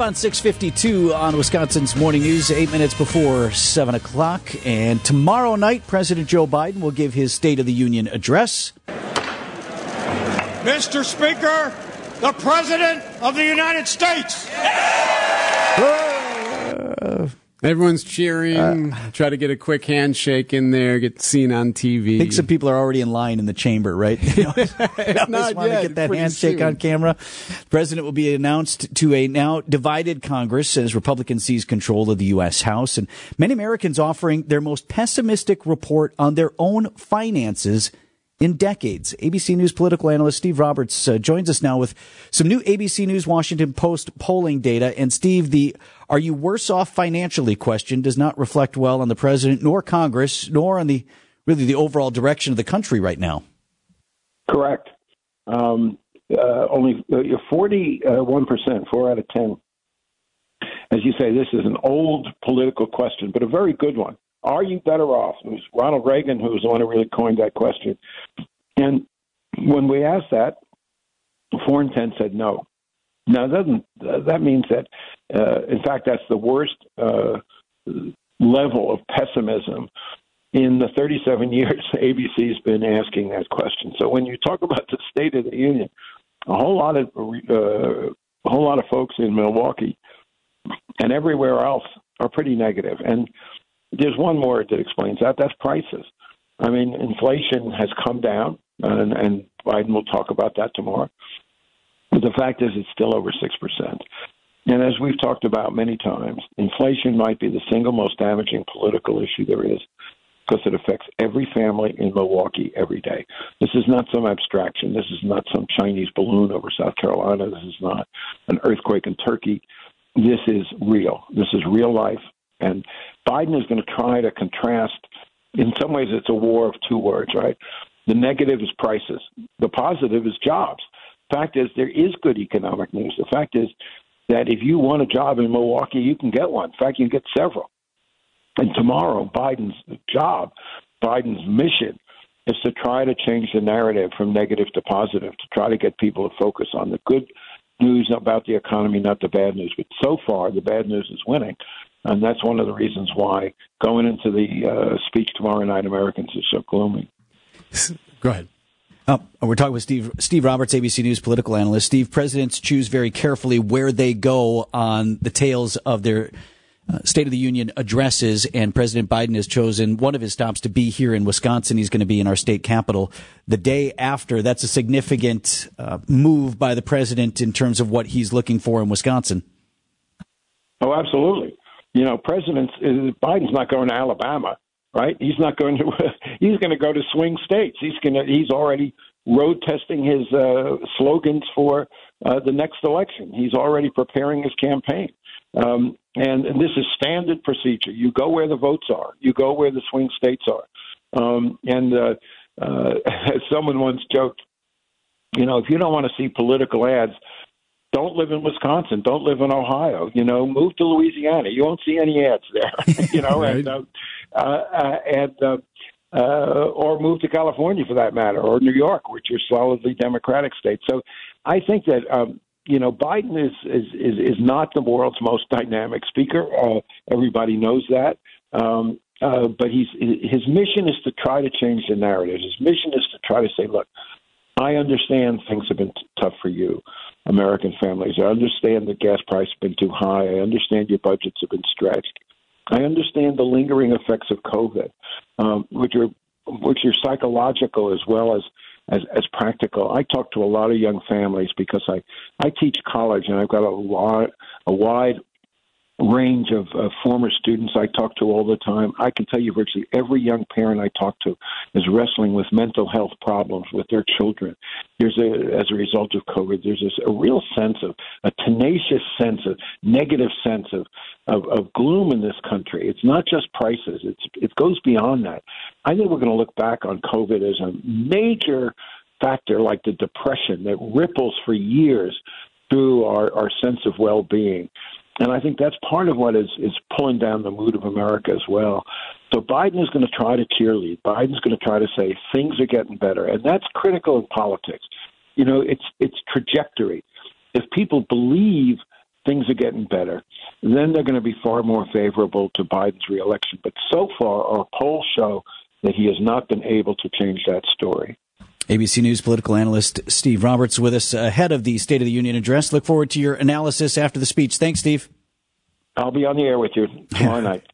up on 652 on Wisconsin's Morning News, eight minutes before 7 o'clock. And tomorrow night, President Joe Biden will give his State of the Union address. Mr. Speaker, the President of the United States. Uh, Everyone's cheering. Uh, try to get a quick handshake in there. Get seen on TV. I think some people are already in line in the chamber, right? You know, Not want yet, to get that handshake soon. on camera. The president will be announced to a now divided Congress as Republicans seize control of the U.S. House, and many Americans offering their most pessimistic report on their own finances in decades. ABC News political analyst Steve Roberts uh, joins us now with some new ABC News Washington Post polling data. And Steve, the are you worse off financially question does not reflect well on the president nor Congress nor on the really the overall direction of the country right now. Correct. Um, uh, only uh, 41 percent, four out of ten. As you say, this is an old political question, but a very good one. Are you better off? It was Ronald Reagan who was the one who really coined that question. And when we asked that, four in ten said no. Now, doesn't that means that, uh, in fact, that's the worst uh, level of pessimism in the 37 years ABC's been asking that question. So when you talk about the State of the Union, a whole lot of uh, a whole lot of folks in Milwaukee and everywhere else are pretty negative. And there's one more that explains that. That's prices. I mean, inflation has come down, and, and Biden will talk about that tomorrow. But the fact is, it's still over 6%. And as we've talked about many times, inflation might be the single most damaging political issue there is because it affects every family in Milwaukee every day. This is not some abstraction. This is not some Chinese balloon over South Carolina. This is not an earthquake in Turkey. This is real. This is real life. And Biden is going to try to contrast. In some ways, it's a war of two words, right? The negative is prices. The positive is jobs. The Fact is, there is good economic news. The fact is that if you want a job in Milwaukee, you can get one. In fact, you can get several. And tomorrow, Biden's job, Biden's mission is to try to change the narrative from negative to positive, to try to get people to focus on the good news about the economy, not the bad news. But so far, the bad news is winning. And that's one of the reasons why going into the uh, speech tomorrow night, Americans are so gloomy. Go ahead. Oh, we're talking with Steve Steve Roberts, ABC News political analyst. Steve, presidents choose very carefully where they go on the tails of their uh, State of the Union addresses, and President Biden has chosen one of his stops to be here in Wisconsin. He's going to be in our state capital the day after. That's a significant uh, move by the president in terms of what he's looking for in Wisconsin. Oh, absolutely you know, presidents uh, Biden's not going to Alabama, right? He's not going to. he's going to go to swing states. He's going to. He's already road testing his uh, slogans for uh, the next election. He's already preparing his campaign. Um, and, and this is standard procedure. You go where the votes are. You go where the swing states are. Um, and uh, uh, as someone once joked, you know, if you don't want to see political ads, don't live in Wisconsin. Don't live in Ohio. You know, move to Louisiana. You won't see any ads there. you know, right. and uh, uh, and uh, uh, or move to California for that matter, or New York, which are solidly Democratic states. So, I think that um, you know Biden is is is, is not the world's most dynamic speaker. Uh, everybody knows that. Um, uh, but he's his mission is to try to change the narrative. His mission is to try to say, look, I understand things have been t- tough for you. American families. I understand the gas price has been too high. I understand your budgets have been stretched. I understand the lingering effects of COVID, um, which are which are psychological as well as, as as practical. I talk to a lot of young families because I I teach college and I've got a lot a wide range of uh, former students I talk to all the time. I can tell you virtually every young parent I talk to is wrestling with mental health problems with their children. There's a, as a result of COVID, there's this, a real sense of a tenacious sense of negative sense of, of, of gloom in this country. It's not just prices. It's, it goes beyond that. I think we're going to look back on COVID as a major factor like the depression that ripples for years through our, our sense of well-being. And I think that's part of what is, is pulling down the mood of America as well. So Biden is going to try to cheerlead. Biden's going to try to say things are getting better, and that's critical in politics. You know, it's it's trajectory. If people believe things are getting better, then they're going to be far more favorable to Biden's reelection. But so far, our polls show that he has not been able to change that story. ABC News political analyst Steve Roberts with us ahead of the State of the Union address. Look forward to your analysis after the speech. Thanks, Steve. I'll be on the air with you tomorrow night.